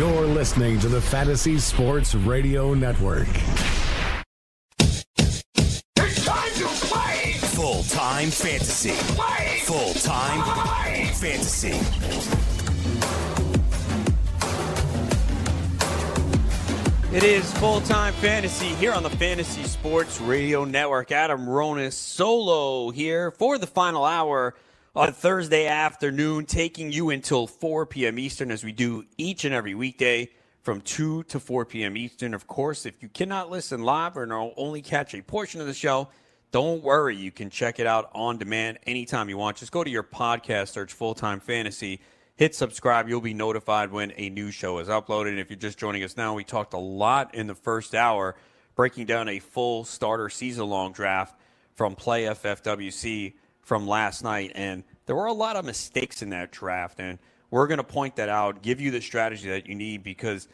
You're listening to the Fantasy Sports Radio Network. It's time to play! Full time fantasy. Play! Full time fantasy. It is full time fantasy here on the Fantasy Sports Radio Network. Adam Ronis solo here for the final hour on Thursday afternoon, taking you until 4 p.m. Eastern as we do each and every weekday from 2 to 4 p.m. Eastern. Of course, if you cannot listen live or only catch a portion of the show, don't worry. You can check it out on demand anytime you want. Just go to your podcast, search Full Time Fantasy hit subscribe. You'll be notified when a new show is uploaded. And if you're just joining us now, we talked a lot in the first hour, breaking down a full starter season long draft from Play FFWC from last night. And there were a lot of mistakes in that draft. And we're going to point that out, give you the strategy that you need because,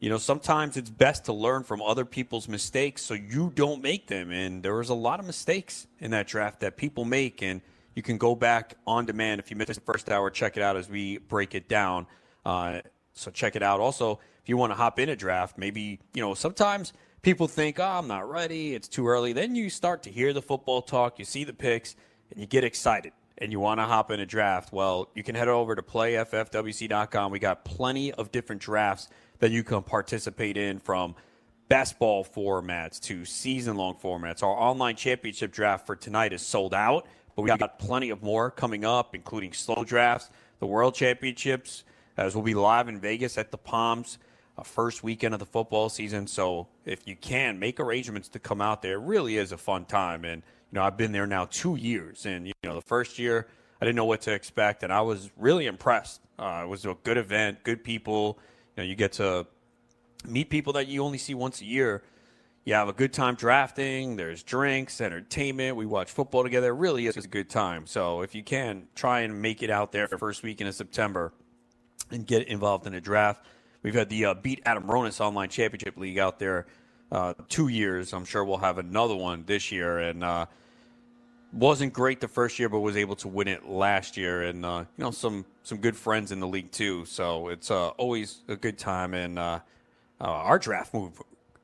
you know, sometimes it's best to learn from other people's mistakes so you don't make them. And there was a lot of mistakes in that draft that people make. And you can go back on demand if you missed the first hour. Check it out as we break it down. Uh, so check it out. Also, if you want to hop in a draft, maybe you know sometimes people think, "Oh, I'm not ready. It's too early." Then you start to hear the football talk, you see the picks, and you get excited and you want to hop in a draft. Well, you can head over to playffwc.com. We got plenty of different drafts that you can participate in from best ball formats to season long formats. Our online championship draft for tonight is sold out, but we got plenty of more coming up, including slow drafts, the World Championships, as we'll be live in Vegas at the Palms. Uh, first weekend of the football season, so if you can make arrangements to come out there, it really is a fun time. And you know, I've been there now two years, and you know, the first year I didn't know what to expect, and I was really impressed. Uh, it was a good event, good people. You know, you get to meet people that you only see once a year. You have a good time drafting. There's drinks, entertainment. We watch football together. It really is a good time. So if you can, try and make it out there first weekend of September and get involved in a draft. We've had the uh, Beat Adam Ronis Online Championship League out there uh, two years. I'm sure we'll have another one this year. And uh, wasn't great the first year, but was able to win it last year, and uh, you know some some good friends in the league too. So it's uh, always a good time. And uh, uh, our draft moved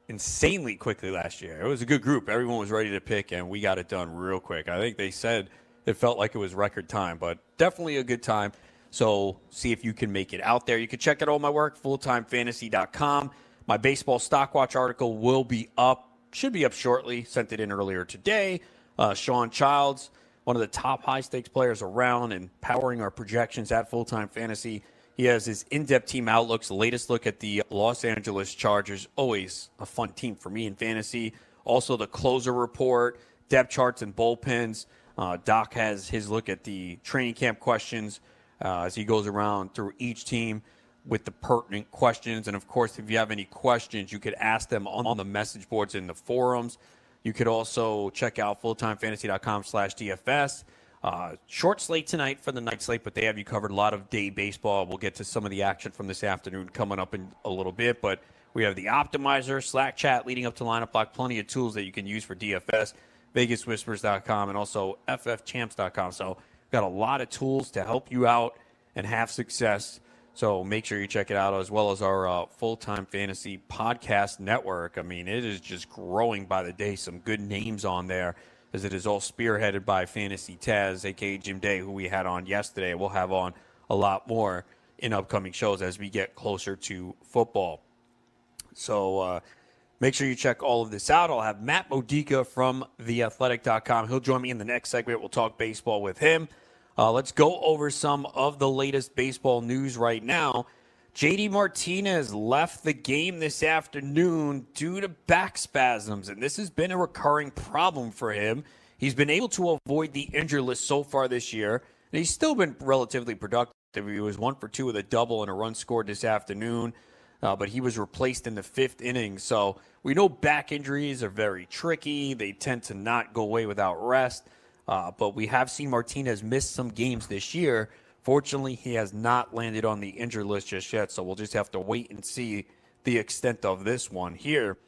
insanely quickly last year. It was a good group. Everyone was ready to pick, and we got it done real quick. I think they said it felt like it was record time, but definitely a good time. So see if you can make it out there. You can check out all my work, fulltimefantasy.com. My baseball stock watch article will be up, should be up shortly. Sent it in earlier today. Uh, Shawn Childs, one of the top high stakes players around and powering our projections at full time fantasy. He has his in depth team outlooks, latest look at the Los Angeles Chargers. Always a fun team for me in fantasy. Also, the closer report, depth charts, and bullpens. Uh, Doc has his look at the training camp questions uh, as he goes around through each team with the pertinent questions. And of course, if you have any questions, you could ask them on the message boards in the forums. You could also check out fulltimefantasy.com slash DFS. Uh, short slate tonight for the night slate, but they have you covered a lot of day baseball. We'll get to some of the action from this afternoon coming up in a little bit, but we have the optimizer, Slack chat leading up to lineup block, plenty of tools that you can use for DFS, VegasWhispers.com, and also FFChamps.com. So got a lot of tools to help you out and have success. So make sure you check it out as well as our uh, full time fantasy podcast network. I mean, it is just growing by the day. Some good names on there as it is all spearheaded by Fantasy Taz, aka Jim Day, who we had on yesterday. We'll have on a lot more in upcoming shows as we get closer to football. So uh, make sure you check all of this out. I'll have Matt Modica from theathletic.com. He'll join me in the next segment. We'll talk baseball with him. Uh, let's go over some of the latest baseball news right now. JD Martinez left the game this afternoon due to back spasms, and this has been a recurring problem for him. He's been able to avoid the injury list so far this year, and he's still been relatively productive. He was one for two with a double and a run scored this afternoon. uh, but he was replaced in the fifth inning. So we know back injuries are very tricky. They tend to not go away without rest. Uh, but we have seen Martinez miss some games this year. Fortunately, he has not landed on the injured list just yet. So we'll just have to wait and see the extent of this one here.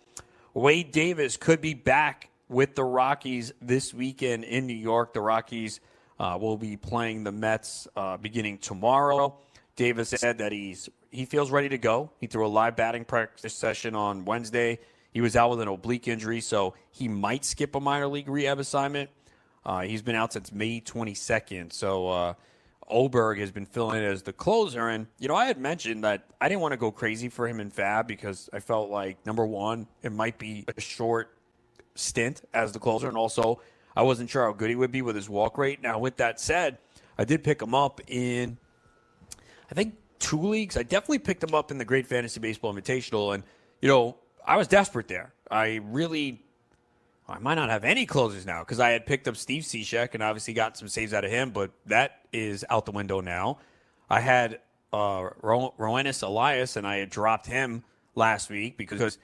Wade Davis could be back with the Rockies this weekend in New York. The Rockies uh, will be playing the Mets uh, beginning tomorrow. Davis said that he's he feels ready to go. He threw a live batting practice session on Wednesday. He was out with an oblique injury, so he might skip a minor league rehab assignment. Uh, he's been out since May 22nd. So uh, Oberg has been filling in as the closer. And, you know, I had mentioned that I didn't want to go crazy for him in Fab because I felt like, number one, it might be a short stint as the closer. And also, I wasn't sure how good he would be with his walk rate. Now, with that said, I did pick him up in, I think, two leagues. I definitely picked him up in the Great Fantasy Baseball Invitational. And, you know, I was desperate there. I really, I might not have any closers now because I had picked up Steve Cishek and obviously got some saves out of him, but that is out the window now. I had uh, Ro- Roenis Elias and I had dropped him last week because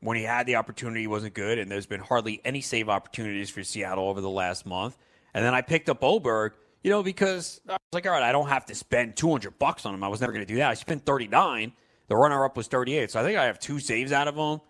when he had the opportunity, he wasn't good, and there's been hardly any save opportunities for Seattle over the last month. And then I picked up Oberg, you know, because I was like, all right, I don't have to spend 200 bucks on him. I was never going to do that. I spent 39. The runner up was 38. So I think I have two saves out of him.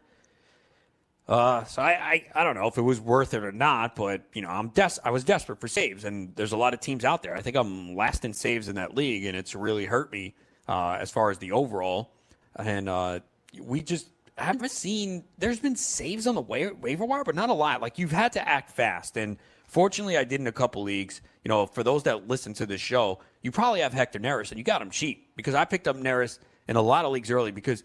Uh, so I, I, I don't know if it was worth it or not, but you know I'm des- I was desperate for saves, and there's a lot of teams out there. I think I'm last in saves in that league, and it's really hurt me uh, as far as the overall. And uh, we just haven't seen. There's been saves on the wa- waiver wire, but not a lot. Like you've had to act fast, and fortunately, I did in a couple leagues. You know, for those that listen to this show, you probably have Hector Neris, and you got him cheap because I picked up Neris in a lot of leagues early because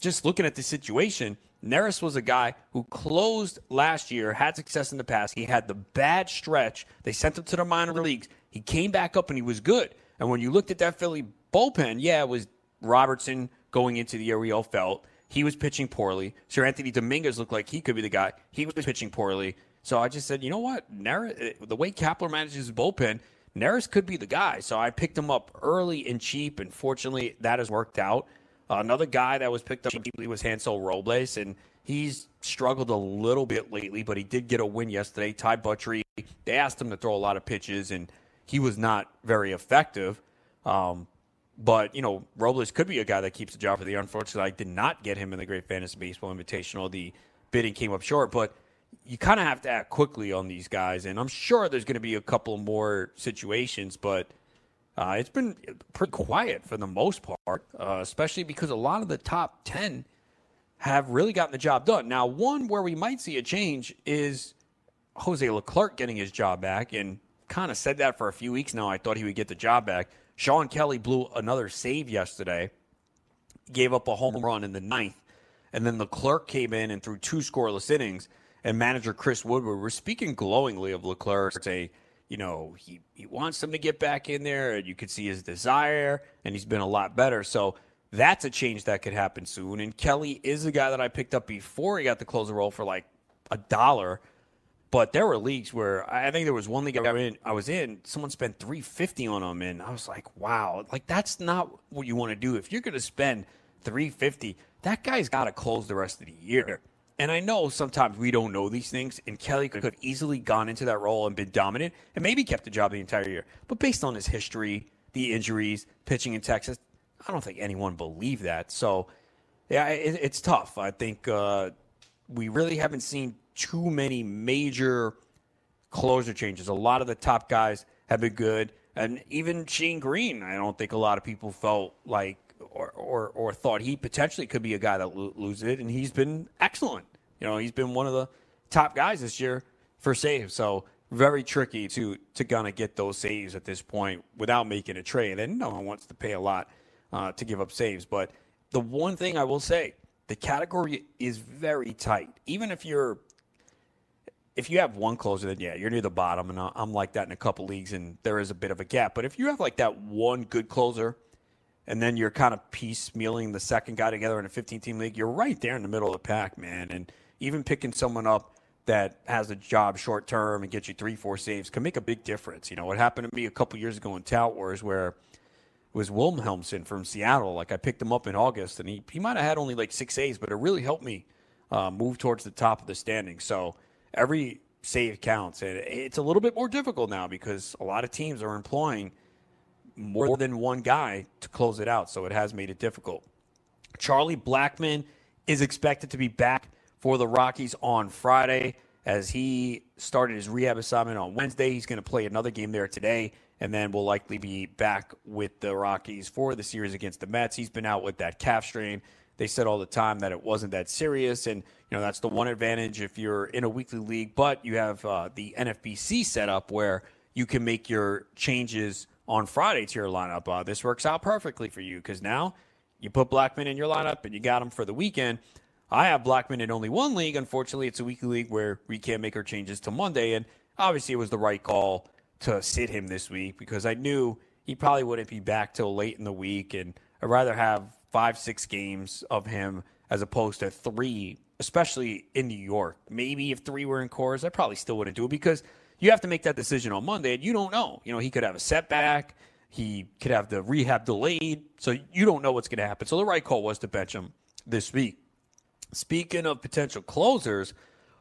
just looking at the situation, Neris was a guy who closed last year, had success in the past. He had the bad stretch. They sent him to the minor leagues. He came back up and he was good. And when you looked at that Philly bullpen, yeah, it was Robertson going into the year we all felt. He was pitching poorly. Seranthony Dominguez looked like he could be the guy. He was pitching poorly. So I just said, you know what? Neris, eh, the way Kapler manages his bullpen, Neris could be the guy. So I picked him up early and cheap, and fortunately that has worked out. Another guy that was picked up cheaply was Hansel Robles, and he's struggled a little bit lately, but he did get a win yesterday. Ty Buttrey, they asked him to throw a lot of pitches, and he was not very effective. Um, but, you know, Robles could be a guy that keeps the job for the unfortunately, I did not get him in the Great Fantasy Baseball Invitational. The bidding came up short, but you kind of have to act quickly on these guys. And I'm sure there's going to be a couple more situations, but – uh, it's been pretty quiet for the most part, uh, especially because a lot of the top 10 have really gotten the job done. Now, one where we might see a change is Jose Leclerc getting his job back, and kind of said that for a few weeks now. I thought he would get the job back. Shawn Kelley blew another save yesterday, gave up a home run in the ninth, and then Leclerc came in and threw two scoreless innings. And manager Chris Woodward was speaking glowingly of Leclerc. Say you know, he, he wants them to get back in there, and you could see his desire, and he's been a lot better. So that's a change that could happen soon. And Kelley is a guy that I picked up before he got the closer role for like a dollar. But there were leagues where I think there was one league I was in. I was in. Someone spent three fifty on him, and I was like, "Wow! Like that's not what you want to do. If you're going to spend three fifty, that guy's got to close the rest of the year." And I know sometimes we don't know these things, and Kelley could have easily gone into that role and been dominant and maybe kept the job the entire year. But based on his history, the injuries, pitching in Texas, I don't think anyone believed that. So, yeah, it, it's tough. I think uh, we really haven't seen too many major closer changes. A lot of the top guys have been good. And even Shane Greene, I don't think a lot of people felt like or, or, or thought he potentially could be a guy that lo- loses it, and he's been excellent. You know, he's been one of the top guys this year for saves. So very tricky to to kind of get those saves at this point without making a trade. And no one wants to pay a lot uh, to give up saves. But the one thing I will say, the category is very tight. Even if you're if you have one closer, then yeah, you're near the bottom, and I'm like that in a couple leagues, and there is a bit of a gap. But if you have like that one good closer and then you're kind of piecemealing the second guy together in a 15 team league, you're right there in the middle of the pack, man. And even picking someone up that has a job short term and gets you three, four saves can make a big difference. You know, what happened to me a couple years ago in Tout Wars where it was Wilhelmsen from Seattle. Like I picked him up in August, and he, he might have had only like six A's, but it really helped me uh, move towards the top of the standing. So every save counts, and it's a little bit more difficult now because a lot of teams are employing more than one guy to close it out. So it has made it difficult. Charlie Blackmon is expected to be back for the Rockies on Friday as he started his rehab assignment on Wednesday. He's going to play another game there today and then will likely be back with the Rockies for the series against the Mets. He's been out with that calf strain. They said all the time that it wasn't that serious, and you know that's the one advantage if you're in a weekly league. But you have uh, the NFBC setup where you can make your changes on Friday to your lineup. Uh, this works out perfectly for you because now you put Blackmon in your lineup and you got him for the weekend. I have Blackmon in only one league. Unfortunately, it's a weekly league where we can't make our changes till Monday, and obviously it was the right call to sit him this week because I knew he probably wouldn't be back till late in the week, and I'd rather have five, six games of him as opposed to three, especially in New York. Maybe if three were in Coors, I probably still wouldn't do it because you have to make that decision on Monday, and you don't know. You know, he could have a setback, he could have the rehab delayed, so you don't know what's going to happen. So the right call was to bench him this week. Speaking of potential closers,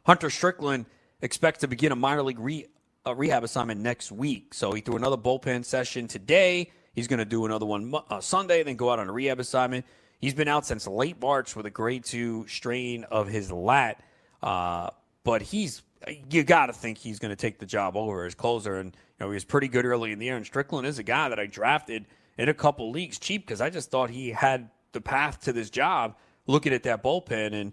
Hunter Strickland expects to begin a minor league re- a rehab assignment next week. So he threw another bullpen session today. He's going to do another one uh, Sunday, then go out on a rehab assignment. He's been out since late March with a grade two strain of his lat, uh, but he's you got to think he's going to take the job over as closer. And you know he was pretty good early in the year. And Strickland is a guy that I drafted in a couple leagues cheap because I just thought he had the path to this job. Looking at that bullpen, and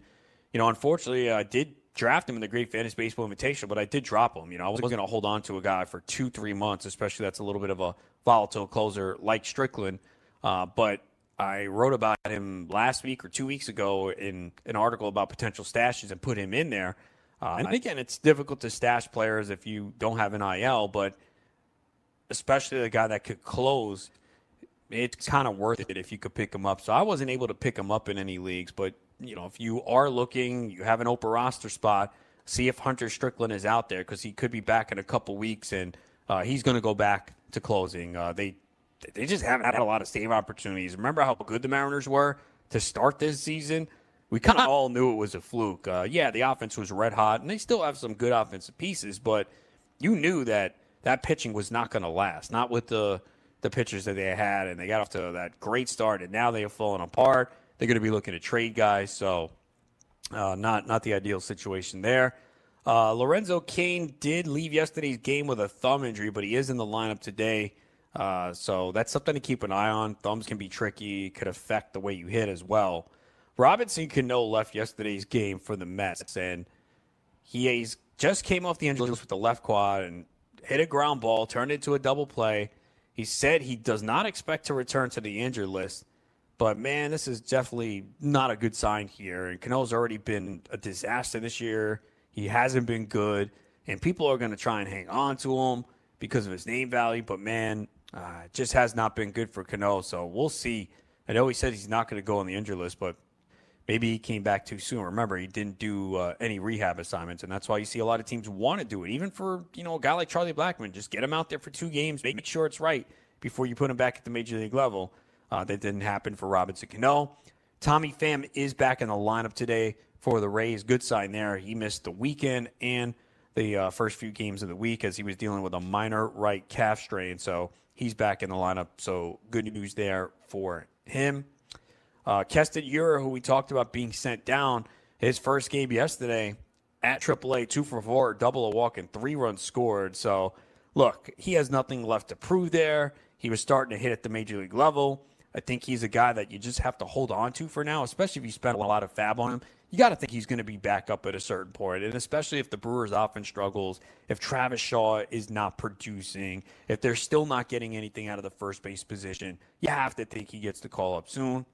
you know, unfortunately, I did draft him in the Great Fantasy Baseball Invitational, but I did drop him. You know, I wasn't going to hold on to a guy for two, three months, especially that's a little bit of a volatile closer like Strickland. Uh, but I wrote about him last week or two weeks ago in an article about potential stashes and put him in there. Uh, and again, it's difficult to stash players if you don't have an IL, but especially the guy that could close, it's kind of worth it if you could pick him up. So I wasn't able to pick him up in any leagues, but you know, if you are looking, you have an open roster spot, see if Hunter Strickland is out there because he could be back in a couple weeks and uh, he's going to go back to closing. Uh, they they just haven't had a lot of save opportunities. Remember how good the Mariners were to start this season? We kind of all knew it was a fluke. Uh, yeah, the offense was red hot, and they still have some good offensive pieces, but you knew that that pitching was not going to last. Not with the the pitchers that they had, and they got off to that great start, and now they have fallen apart. They're going to be looking to trade guys, so uh, not not the ideal situation there. Uh, Lorenzo Cain did leave yesterday's game with a thumb injury, but he is in the lineup today. Uh, so that's something to keep an eye on. Thumbs can be tricky, could affect the way you hit as well. Robinson Cano left yesterday's game for the Mets, and he just came off the injury list with the left quad and hit a ground ball, turned into a double play. He said he does not expect to return to the injured list. But man, this is definitely not a good sign here. And Cano's already been a disaster this year. He hasn't been good, and people are going to try and hang on to him because of his name value. But man, uh, it just has not been good for Cano. So we'll see. I know he said he's not going to go on the injury list, but maybe he came back too soon. Remember, he didn't do uh, any rehab assignments, and that's why you see a lot of teams want to do it. Even for you know a guy like Charlie Blackmon, just get him out there for two games, make sure it's right before you put him back at the major league level. Uh, that didn't happen for Robinson Cano. Tommy Pham is back in the lineup today for the Rays. Good sign there. He missed the weekend and the uh, first few games of the week as he was dealing with a minor right calf strain. So he's back in the lineup. So good news there for him. Uh, Keston Hiura, who we talked about being sent down, his first game yesterday at AAA, two for four, double a walk, and three runs scored. So, look, he has nothing left to prove there. He was starting to hit at the major league level. I think he's a guy that you just have to hold on to for now, especially if you spend a lot of fab on him. You got to think he's going to be back up at a certain point. point, and especially if the Brewers' offense struggles, if Travis Shaw is not producing, if they're still not getting anything out of the first base position, you have to think he gets the call up soon.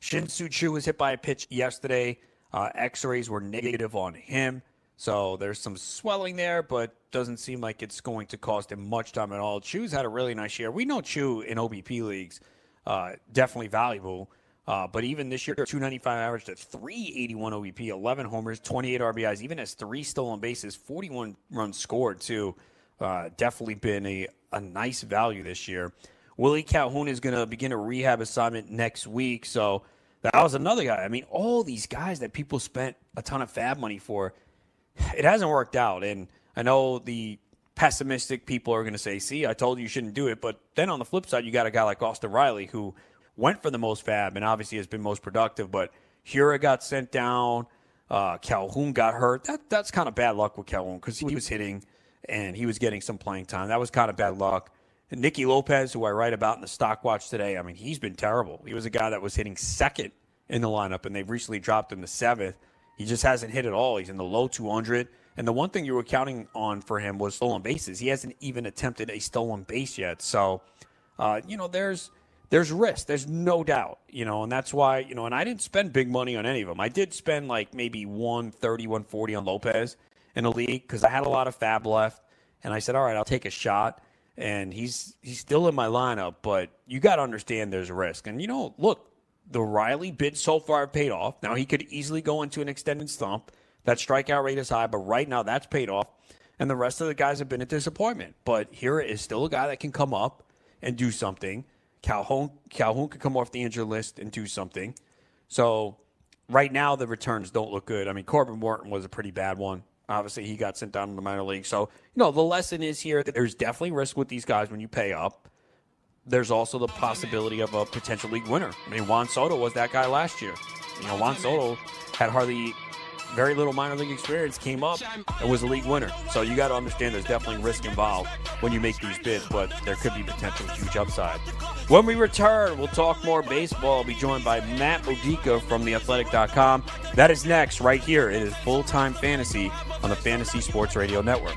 Shin-Soo Choo was hit by a pitch yesterday. Uh, X-rays were negative on him, so there's some swelling there, but doesn't seem like it's going to cost him much time at all. Choo's had a really nice year. We know Choo in OBP leagues uh, definitely valuable. Uh, but even this year, 295 average to 381 OBP, 11 homers, 28 RBIs, even has three stolen bases, 41 runs scored, too. Uh, definitely been a, a nice value this year. Willie Calhoun is going to begin a rehab assignment next week. So that was another guy. I mean, all these guys that people spent a ton of fab money for, it hasn't worked out. And I know the pessimistic people are going to say, see, I told you you shouldn't do it. But then on the flip side, you got a guy like Austin Riley who went for the most fab and obviously has been most productive. But Hiura got sent down. Uh, Calhoun got hurt. That That's kind of bad luck with Calhoun because he was hitting and he was getting some playing time. That was kind of bad luck. Nicky Lopez, who I write about in the stock watch today, I mean, he's been terrible. He was a guy that was hitting second in the lineup, and they've recently dropped him to seventh. He just hasn't hit at all. He's in the low 200. And the one thing you were counting on for him was stolen bases. He hasn't even attempted a stolen base yet. So, uh, you know, there's there's risk. There's no doubt. You know, and that's why you know. And I didn't spend big money on any of them. I did spend like maybe 130, 140 on Lopez in a league because I had a lot of fab left, and I said, all right, I'll take a shot and he's he's still in my lineup, but you got to understand there's a risk. And you know, look, the Riley bid so far paid off. Now he could easily go into an extended slump. That strikeout rate is high, but right now that's paid off. And the rest of the guys have been a disappointment. But here is still a guy that can come up and do something. Calhoun Calhoun could come off the injured list and do something. So right now the returns don't look good. I mean, Corbin Martin was a pretty bad one. Obviously, he got sent down to the minor league. So, you know, the lesson is here that there's definitely risk with these guys when you pay up. There's also the possibility of a potential league winner. I mean, Juan Soto was that guy last year. You know, Juan Soto had hardly very little minor league experience, came up and was a league winner. So you got to understand there's definitely risk involved when you make these bids, but there could be potential huge upside. When we return, we'll talk more baseball. I'll be joined by Matt Modica from theathletic.com. That is next, right here. It is full time fantasy on the Fantasy Sports Radio Network.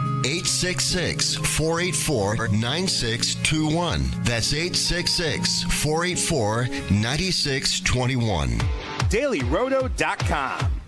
866 484 9621. That's 866 484 9621. DailyRoto.com.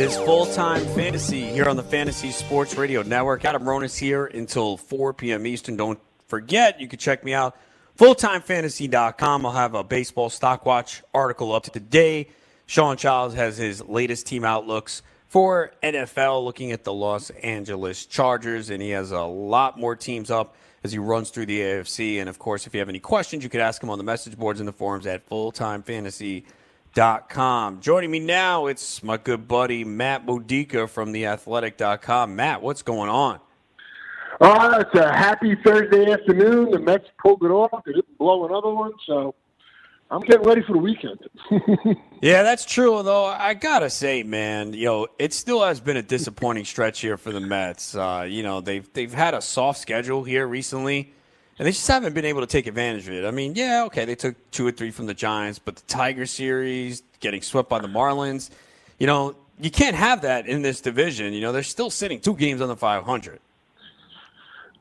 It is full time fantasy here on the Fantasy Sports Radio Network. Adam Ronis here until 4 p.m. Eastern. Don't forget, you can check me out fulltimefantasy.com. I'll have a baseball stock watch article up today. Shawn Childs has his latest team outlooks for NFL, looking at the Los Angeles Chargers, and he has a lot more teams up as he runs through the AFC. And of course, if you have any questions, you could ask him on the message boards and the forums at fulltimefantasy.com. Joining me now, it's my good buddy Matt Modica from theathletic.com. Matt, what's going on? Uh, it's a happy Thursday afternoon. The Mets pulled it off. They didn't blow another one, so I'm getting ready for the weekend. yeah, that's true. Though I gotta say, man, you know, it still has been a disappointing stretch here for the Mets. Uh, you know, they've they've had a soft schedule here recently, and they just haven't been able to take advantage of it. I mean, yeah, okay, they took two or three from the Giants, but the Tiger series, getting swept by the Marlins, you know, you can't have that in this division. You know, they're still sitting two games on the 500.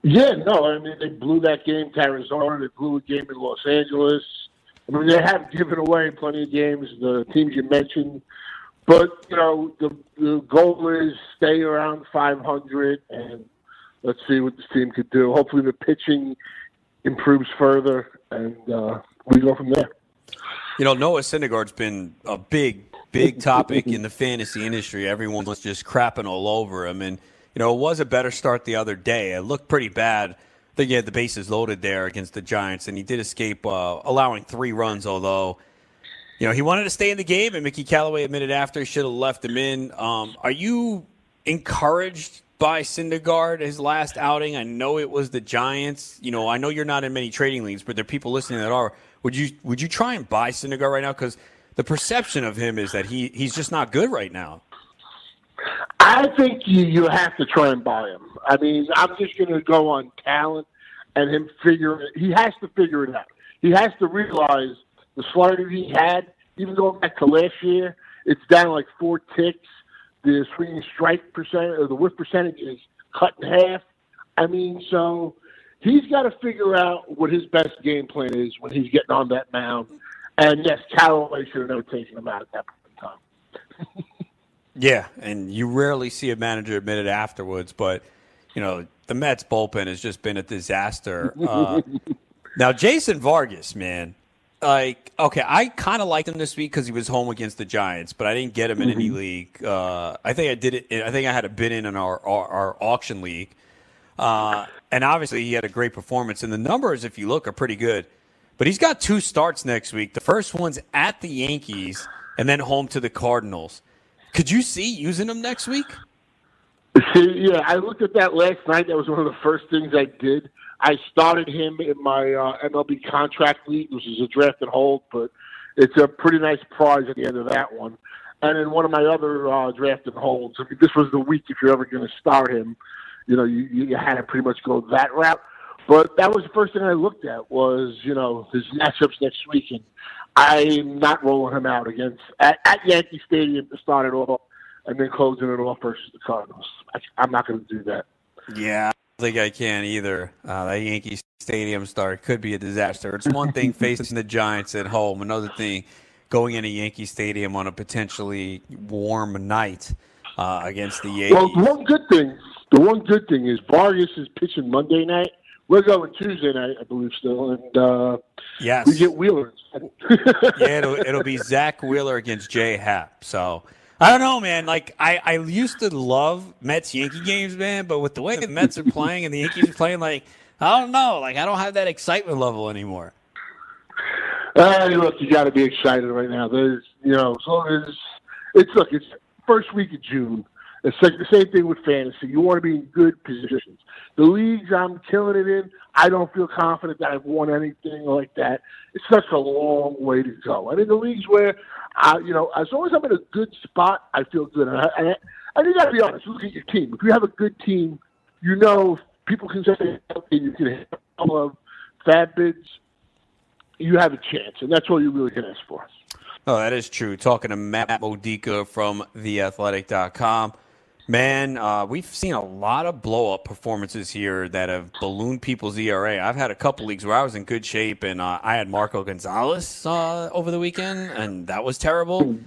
Yeah, no, I mean they blew that game to Arizona. They blew a game in Los Angeles. I mean, they have given away plenty of games, the teams you mentioned. But, you know, the, the goal is stay around 500, and let's see what this team could do. Hopefully the pitching improves further, and uh, we go from there. You know, Noah Syndergaard's been a big, big topic in the fantasy industry. Everyone's just crapping all over him. And, you know, it was a better start the other day. It looked pretty bad – think he had the bases loaded there against the Giants, and he did escape uh, allowing three runs. Although, you know, he wanted to stay in the game, and Mickey Callaway admitted after he should have left him in. Um, are you encouraged by Syndergaard his last outing? I know it was the Giants. You know, I know you're not in many trading leagues, but there are people listening that are. Would you would you try and buy Syndergaard right now? Because the perception of him is that he he's just not good right now. I think you, you have to try and buy him. I mean, I'm just going to go on talent and him figure. He has to figure it out. He has to realize the slider he had, even going back to last year, it's down like four ticks. The swinging strike percent or the whiff percentage is cut in half. I mean, so he's got to figure out what his best game plan is when he's getting on that mound. And yes, Callaway should have never taken him out at that point in time. Yeah, and you rarely see a manager admit it afterwards, but you know the Mets bullpen has just been a disaster. Uh, now Jason Vargas, man, like okay, I kind of liked him this week because he was home against the Giants, but I didn't get him in any mm-hmm. league. Uh, I think I did it. I think I had a bid in in our our, our auction league, uh, and obviously he had a great performance. And the numbers, if you look, are pretty good. But he's got two starts next week. The first one's at the Yankees, and then home to the Cardinals. Could you see using him next week? See, yeah, I looked at that last night. That was one of the first things I did. I started him in my uh, MLB contract league, which is a draft and hold, but it's a pretty nice prize at the end of that one. And in one of my other uh, draft and holds, I mean, this was the week if you're ever going to start him, you know, you, you had to pretty much go that route. But that was the first thing I looked at was, you know, his matchups next week. And I'm not rolling him out against at, at Yankee Stadium to start it off and then closing it off versus the Cardinals. I, I'm not going to do that. Yeah, think I can either. Uh, that Yankee Stadium start could be a disaster. It's one thing facing the Giants at home, another thing going into Yankee Stadium on a potentially warm night uh, against the Yankees. Well, one good thing, the one good thing is Vargas is pitching Monday night we're going Tuesday night, I believe, still, and uh, yes, we get Wheeler. yeah, it'll, it'll be Zack Wheeler against Jay Happ. So I don't know, man. Like I, I used to love Mets Yankee games, man, but with the way the Mets are playing and the Yankees are playing, like I don't know, like I don't have that excitement level anymore. Uh, look, you got to be excited right now. There's, you know, so it's, it's look, it's first week of June. It's like the same thing with fantasy. You want to be in good positions. The leagues I'm killing it in, I don't feel confident that I've won anything like that. It's such a long way to go. I mean, the leagues where, I, you know, as long as I'm in a good spot, I feel good. And, I, and, and you got to be honest. Look at your team. If you have a good team, you know people can say you can hit all of fab bids. You have a chance, and that's all you really can ask for. Oh, that is true. Talking to Matt Modica from theathletic.com. Man, uh, we've seen a lot of blow up performances here that have ballooned people's ERA. I've had a couple leagues where I was in good shape, and uh, I had Marco Gonzales uh, over the weekend, and that was terrible.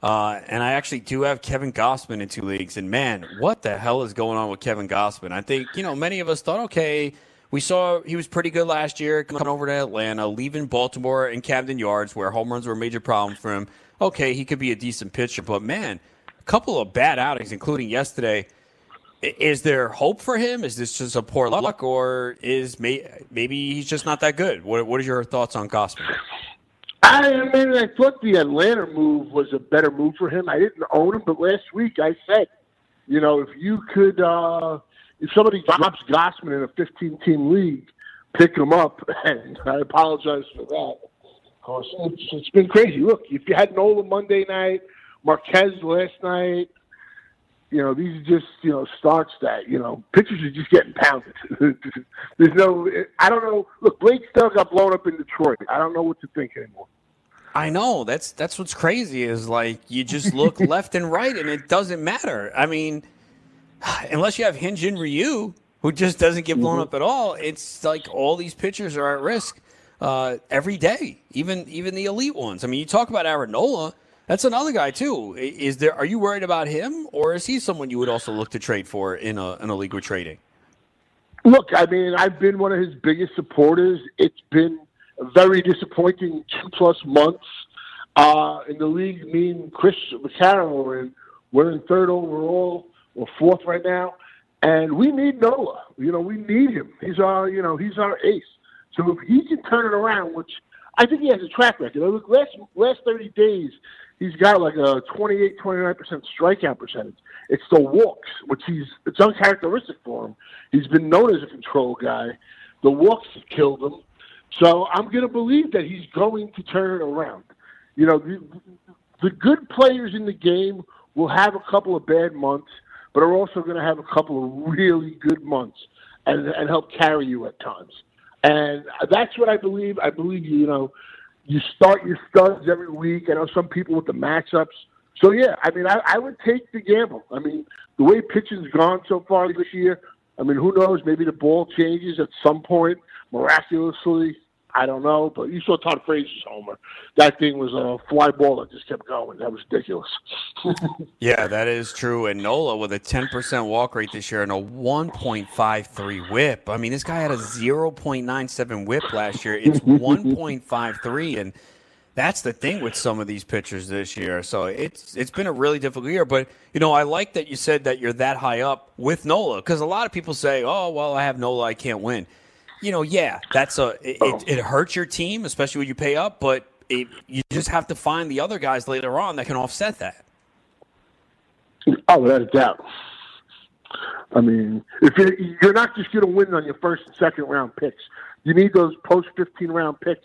Uh, and I actually do have Kevin Gausman in two leagues, and man, what the hell is going on with Kevin Gausman? I think you know many of us thought, okay, we saw he was pretty good last year coming over to Atlanta, leaving Baltimore and Camden Yards, where home runs were a major problem for him. Okay, he could be a decent pitcher, but man a couple of bad outings, including yesterday. Is there hope for him? Is this just a poor luck, or is may, maybe he's just not that good? What What are your thoughts on Gausman? I mean, I thought the Atlanta move was a better move for him. I didn't own him, but last week I said, you know, if you could, uh, if somebody drops Gausman in a 15 team league, pick him up. And I apologize for that. course, it's, it's been crazy. Look, if you had Nola Monday night, Marquez last night, you know, these are just, you know, starts that, you know, pitchers are just getting pounded. There's no, I don't know. Look, Blake still got blown up in Detroit. I don't know what to think anymore. I know that's that's what's crazy is like you just look left and right and it doesn't matter. I mean, unless you have Hyun-Jin Ryu who just doesn't get blown mm-hmm. up at all, it's like all these pitchers are at risk uh, every day, even even the elite ones. I mean, you talk about Aaron Nola. That's another guy too. Is there? Are you worried about him, or is he someone you would also look to trade for in a in a league with trading? Look, I mean, I've been one of his biggest supporters. It's been very disappointing two plus months uh, in the league. Me and Chris McCarroll, we're in third overall or fourth right now, and we need Nola. You know, we need him. He's our, you know, he's our ace. So if he can turn it around, which I think he has a track record. Look, last last thirty days, he's got like a 28, 29 percent strikeout percentage. It's the walks, which he's it's uncharacteristic for him. He's been known as a control guy. The walks have killed him. So I'm going to believe that he's going to turn it around. You know, the, the good players in the game will have a couple of bad months, but are also going to have a couple of really good months and, and help carry you at times. And that's what I believe. I believe, you know, you start your studs every week. I know some people with the matchups. So, yeah, I mean, I, I would take the gamble. I mean, the way pitching's gone so far this year, I mean, who knows? Maybe the ball changes at some point miraculously. I don't know, but you saw Todd Frazier's homer. That thing was a fly ball that just kept going. That was ridiculous. yeah, that is true. And Nola with a 10% walk rate this year and a 1.53 whip. I mean, this guy had a 0.97 whip last year. It's 1.53 and that's the thing with some of these pitchers this year. So it's it's been a really difficult year. But you know, I like that you said that you're that high up with Nola because a lot of people say, "Oh, well, I have Nola, I can't win." You know, yeah, that's a it, it, oh. it hurts your team, especially when you pay up, but it, you just have to find the other guys later on that can offset that. Oh, without a doubt. I mean, if you're, you're not just going to win on your first and second round picks, you need those post 15 round picks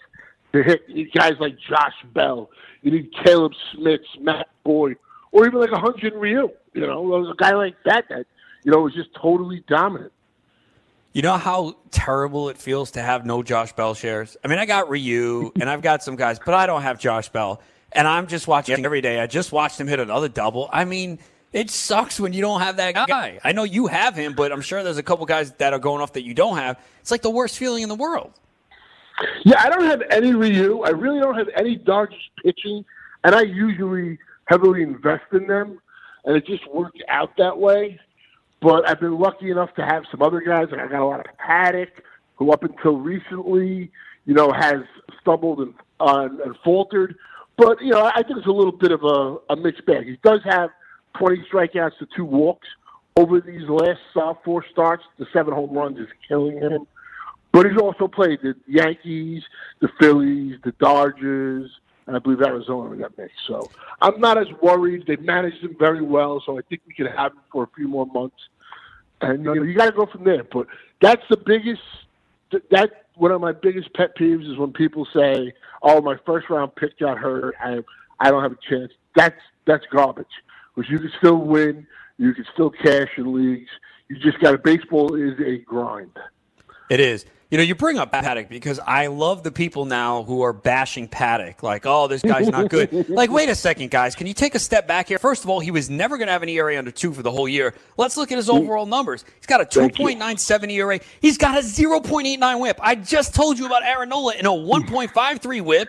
to hit guys like Josh Bell. You need Caleb Smith, Matt Boyd, or even like a Hyun-Jin Ryu. You know, a guy like that that you know was just totally dominant. You know how terrible it feels to have no Josh Bell shares? I mean, I got Ryu and I've got some guys, but I don't have Josh Bell. And I'm just watching every day. I just watched him hit another double. I mean, it sucks when you don't have that guy. I know you have him, but I'm sure there's a couple guys that are going off that you don't have. It's like the worst feeling in the world. Yeah, I don't have any Ryu. I really don't have any Dodgers pitching, and I usually heavily invest in them, and it just worked out that way. But I've been lucky enough to have some other guys. Like I got a lot of Paddack, who up until recently, you know, has stumbled and, uh, and faltered. But you know, I think it's a little bit of a, a mixed bag. He does have 20 strikeouts to two walks over these last uh, four starts. The seven home runs is killing him. But he's also played the Yankees, the Phillies, the Dodgers, and I believe Arizona got mixed. So I'm not as worried. They've managed him very well, so I think we can have him for a few more months. And you, know, you got to go from there. But that's the biggest. That one of my biggest pet peeves is when people say, "Oh, my first round pick got hurt. I I don't have a chance." That's that's garbage. Because you can still win. You can still cash in leagues. You just got to. Baseball is a grind. It is. You know, you bring up Paddack because I love the people now who are bashing Paddack. like, oh, this guy's not good. like, wait a second, guys. Can you take a step back here? First of all, he was never going to have an ERA under two for the whole year. Let's look at his mm. overall numbers. He's got a 2.97 ERA. He's got a 0.89 whip. I just told you about Aaron Nola in a mm. 1.53 whip.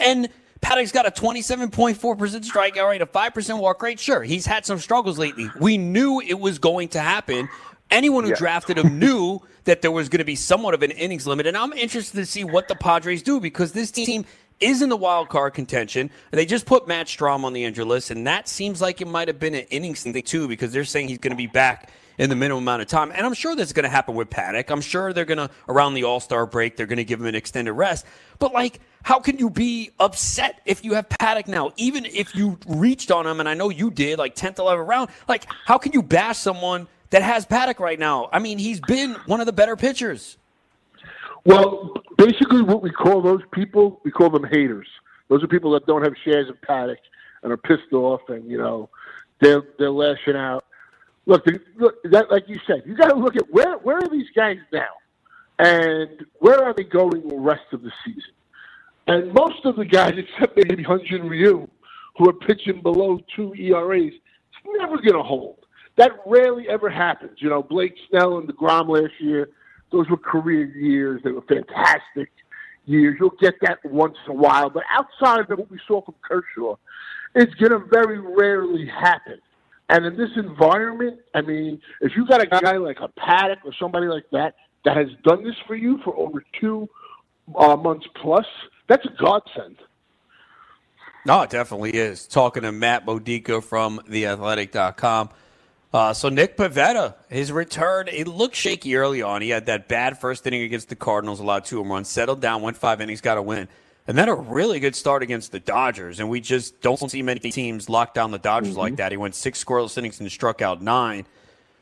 And Paddack's got a 27.4% strikeout rate, a 5% walk rate. Sure, he's had some struggles lately. We knew it was going to happen. Anyone who yeah. drafted him knew that there was going to be somewhat of an innings limit. And I'm interested to see what the Padres do because this team is in the wild card contention. And they just put Matt Strahm on the injury list, and that seems like it might have been an innings thing too because they're saying he's going to be back in the minimum amount of time. And I'm sure that's going to happen with Paddack. I'm sure they're going to, around the All Star break, they're going to give him an extended rest. But, like, how can you be upset if you have Paddack now? Even if you reached on him, and I know you did, like 10th, 11th round, like, how can you bash someone that has Paddack right now. I mean, he's been one of the better pitchers. Well, basically what we call those people, we call them haters. Those are people that don't have shares of Paddack and are pissed off, and you know they're they're lashing out. Look, look that like you said, you got to look at where where are these guys now, and where are they going the rest of the season? And most of the guys, except maybe Hyun-Jin Ryu, who are pitching below two ERAs, it's never going to hold. That rarely ever happens. You know, Blake Snell and DeGrom last year, those were career years. They were fantastic years. You'll get that once in a while. But outside of what we saw from Kershaw, it's going to very rarely happen. And in this environment, I mean, if you got a guy like a Paddack or somebody like that that has done this for you for over two uh, months plus, that's a godsend. No, it definitely is. Talking to Matt Modica from theathletic.com. Uh, so Nick Pivetta, his return, it looked shaky early on. He had that bad first inning against the Cardinals, allowed two home runs, settled down, went five innings, got a win. And then a really good start against the Dodgers. And we just don't see many teams lock down the Dodgers mm-hmm. like that. He went six scoreless innings and struck out nine.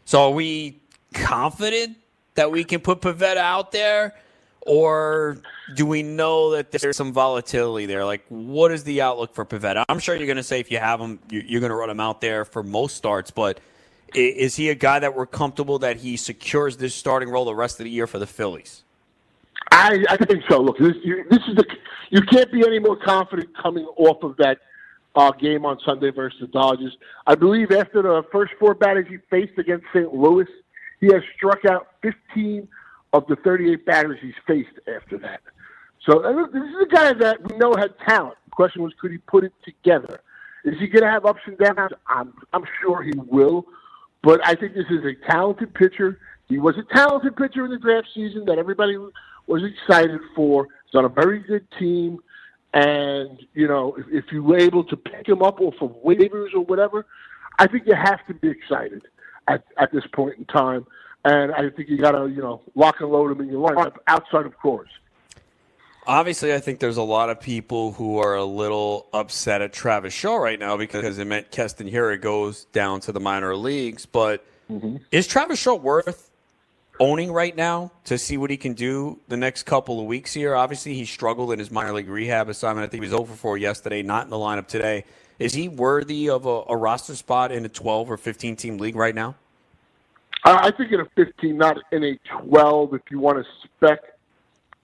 So are we confident that we can put Pivetta out there? Or do we know that there's some volatility there? Like, what is the outlook for Pivetta? I'm sure you're going to say if you have him, you're going to run him out there for most starts. But is he a guy that we're comfortable that he secures this starting role the rest of the year for the Phillies? I, I think so. Look, this, you, this is the you can't be any more confident coming off of that uh, game on Sunday versus the Dodgers. I believe after the first four batters he faced against St. Louis, he has struck out 15 of the 38 batters he's faced after that. So this is a guy that we know had talent. The question was, could he put it together? Is he going to have ups and downs? I'm I'm sure he will, but I think this is a talented pitcher. He was a talented pitcher in the draft season that everybody was excited for. He's on a very good team, and you know if, if you were able to pick him up off of waivers or whatever, I think you have to be excited at at this point in time and I think you got to you know lock and load him in your lineup outside of course. Obviously, I think there's a lot of people who are a little upset at Travis Shaw right now because it meant Keston Hiura goes down to the minor leagues. But mm-hmm. is Travis Shaw worth owning right now to see what he can do the next couple of weeks here? Obviously, he struggled in his minor league rehab assignment. I think he was over for yesterday, not in the lineup today. Is he worthy of a, a roster spot in a 12 or 15 team league right now? I think in a 15, not in a 12. If you want to spec,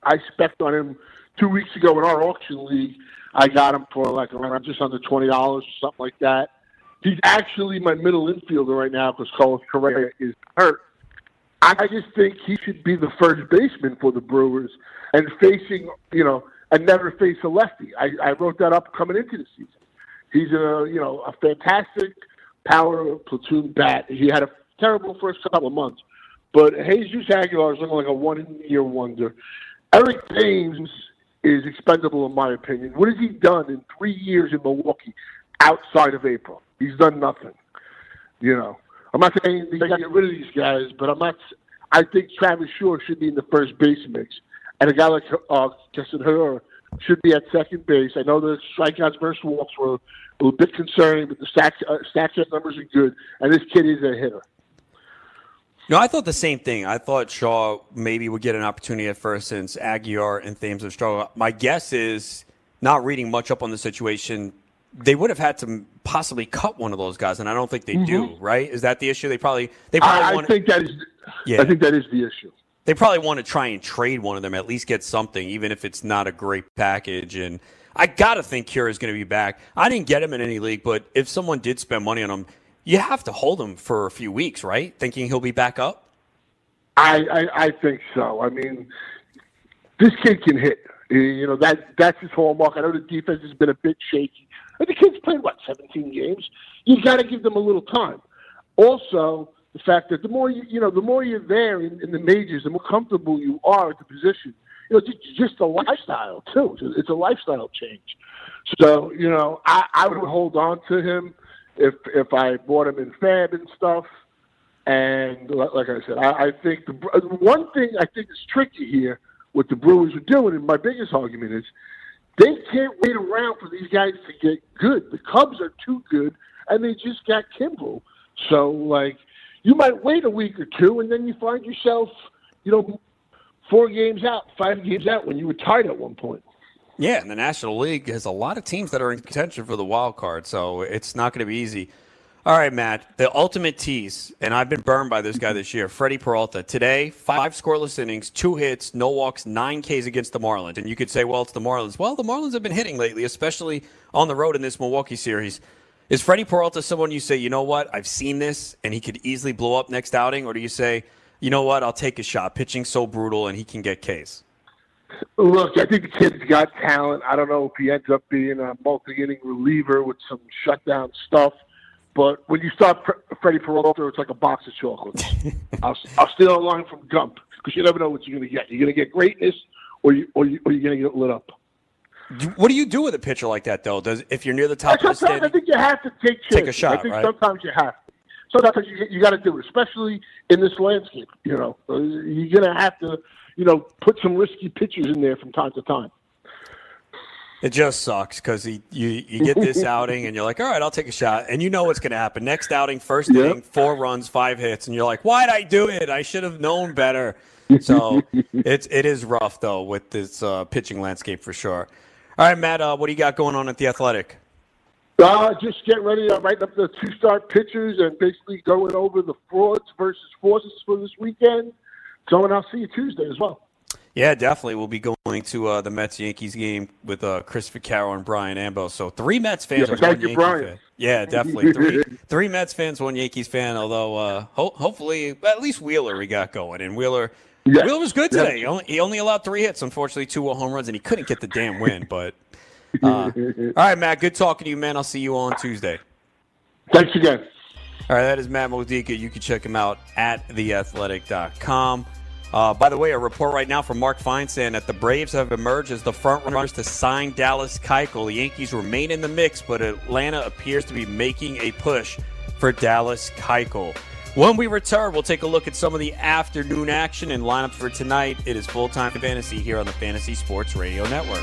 I spec on him two weeks ago in our auction league. I got him for like around just under twenty dollars or something like that. He's actually my middle infielder right now because Carlos Correa is hurt. I just think he should be the first baseman for the Brewers and facing, you know, and never face a lefty. I, I wrote that up coming into the season. He's a, you know, a fantastic power platoon bat. He had a terrible first couple of months. But Jesus Aguilar is looking like a one-year wonder. Eric Thames is expendable in my opinion. What has he done in three years in Milwaukee outside of April? He's done nothing. You know, I'm not saying they got to get rid of these guys, but I'm not. I think Travis Shaw should be in the first base mix, and a guy like uh, Keston Hiura should be at second base. I know the strikeouts versus walks were a little bit concerning, but the stats uh, stats numbers are good, and this kid is a hitter. No, I thought the same thing. I thought Shaw maybe would get an opportunity at first since Aguilar and Thames have struggled. My guess is, not reading much up on the situation, they would have had to possibly cut one of those guys, and I don't think they mm-hmm. do. Right? Is that the issue? They probably they probably I, want. I think that is. Yeah, I think that is the issue. They probably want to try and trade one of them, at least get something, even if it's not a great package. And I gotta think Hiura is going to be back. I didn't get him in any league, but if someone did spend money on him, you have to hold him for a few weeks, right? Thinking he'll be back up. I, I, I think so. I mean, this kid can hit. You know that that's his hallmark. I know the defense has been a bit shaky. But the kid's played what 17 games. You got to give them a little time. Also, the fact that the more you you know, the more you're there in, in the majors, the more comfortable you are at the position. You know, just, just a lifestyle too. It's a lifestyle change. So you know, I, I would hold on to him if if I bought him in FAAB and stuff. And like I said, I, I think the one thing I think is tricky here, what the Brewers are doing, and my biggest argument is they can't wait around for these guys to get good. The Cubs are too good, and they just got Kimbrel. So, like, you might wait a week or two, and then you find yourself, you know, four games out, five games out when you were tied at one point. Yeah, and the National League has a lot of teams that are in contention for the wild card, so it's not going to be easy. All right, Matt, the ultimate tease, and I've been burned by this guy this year, Freddie Peralta. Today, five scoreless innings, two hits, no walks, nine Ks against the Marlins. And you could say, well, it's the Marlins. Well, the Marlins have been hitting lately, especially on the road in this Milwaukee series. Is Freddie Peralta someone you say, you know what, I've seen this, and he could easily blow up next outing? Or do you say, you know what, I'll take a shot. Pitching so brutal, and he can get Ks. Look, I think the kid's got talent. I don't know if he ends up being a multi-inning reliever with some shutdown stuff. But when you start Pre- Freddie Peralta, it's like a box of chocolates. I'll, I'll steal a line from Gump because you never know what you're going to get. You're going to get greatness, or you or, you, or you're going to get lit up. What do you do with a pitcher like that, though? Does if you're near the top sometimes of the I think you have to take chances. Take a shot, I think right? sometimes you have to. Sometimes you you got to do it, especially in this landscape. You know, uh, you're going to have to, you know, put some risky pitches in there from time to time. It just sucks because you, you get this outing and you're like, all right, I'll take a shot. And you know what's going to happen. Next outing, first Yep. inning, four runs, five hits. And you're like, why'd I do it? I should have known better. So it's, it is rough, though, with this uh, pitching landscape for sure. All right, Matt, uh, what do you got going on at The Athletic? Uh, just get ready to write up the two star pitchers and basically going over the frauds versus forces for this weekend. So, and I'll see you Tuesday as well. Yeah, definitely. We'll be going to uh, the Mets Yankees game with uh, Chris Vaccaro and Brian Ambo. So three Mets fans Yeah, thank one you, Yankee Brian. fan. Yeah, definitely. Three, three Mets fans, one Yankees fan. Although uh, ho- hopefully, at least Wheeler we got going, and Wheeler. Yeah. Wheeler was good Yeah. today. He, only, he only allowed three hits, unfortunately, two home runs, and he couldn't get the damn win. But uh, all right, Matt, good talking to you, man. I'll see you on Tuesday. Thanks again. All right, that is Matt Modica. You can check him out at theathletic.com. Uh, by the way, a report right now from Mark Feinsand that the Braves have emerged as the front runners to sign Dallas Keuchel. The Yankees remain in the mix, but Atlanta appears to be making a push for Dallas Keuchel. When we return, we'll take a look at some of the afternoon action and lineups for tonight. It is full time fantasy here on the Fantasy Sports Radio Network.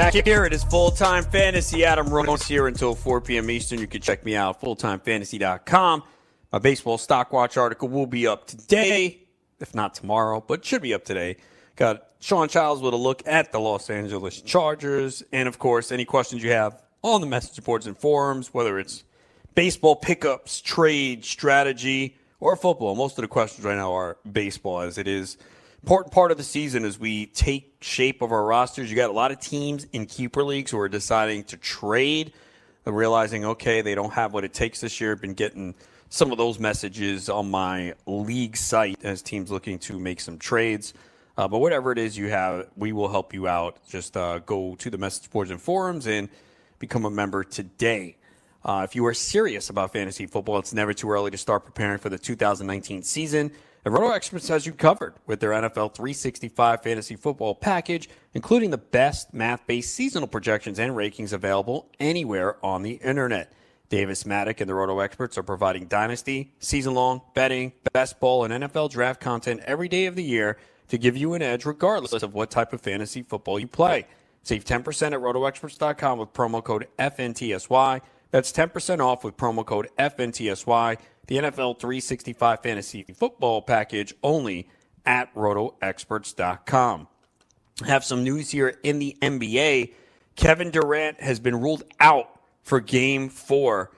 Back here, it is full time fantasy. Adam Rose here until 4 p.m. Eastern. You can check me out fulltimefantasy.com. My baseball stock watch article will be up today, if not tomorrow, but should be up today. Got Shawn Childs with a look at the Los Angeles Chargers, and of course, any questions you have on the message boards and forums, whether it's baseball pickups, trade, strategy, or football. Most of the questions right now are baseball, as it is important part of the season as we take shape of our rosters. You got a lot of teams in keeper leagues who are deciding to trade, realizing okay they don't have what it takes this year. Been getting some of those messages on my league site as teams looking to make some trades. Uh, but whatever it is you have, we will help you out. Just uh, go to the message boards and forums and become a member today. Uh, if you are serious about fantasy football, it's never too early to start preparing for the 2019 season. And Roto Experts has you covered with their NFL 365 fantasy football package, including the best math based seasonal projections and rankings available anywhere on the internet. Davis Mattek and the Roto Experts are providing dynasty, season long, betting, best ball, and NFL draft content every day of the year to give you an edge regardless of what type of fantasy football you play. Save 10% at rotoexperts.com with promo code FNTSY. That's 10% off with promo code FNTSY. The NFL 365 Fantasy Football Package only at rotoexperts.com. Have some news here in the NBA. Kevin Durant has been ruled out for game four.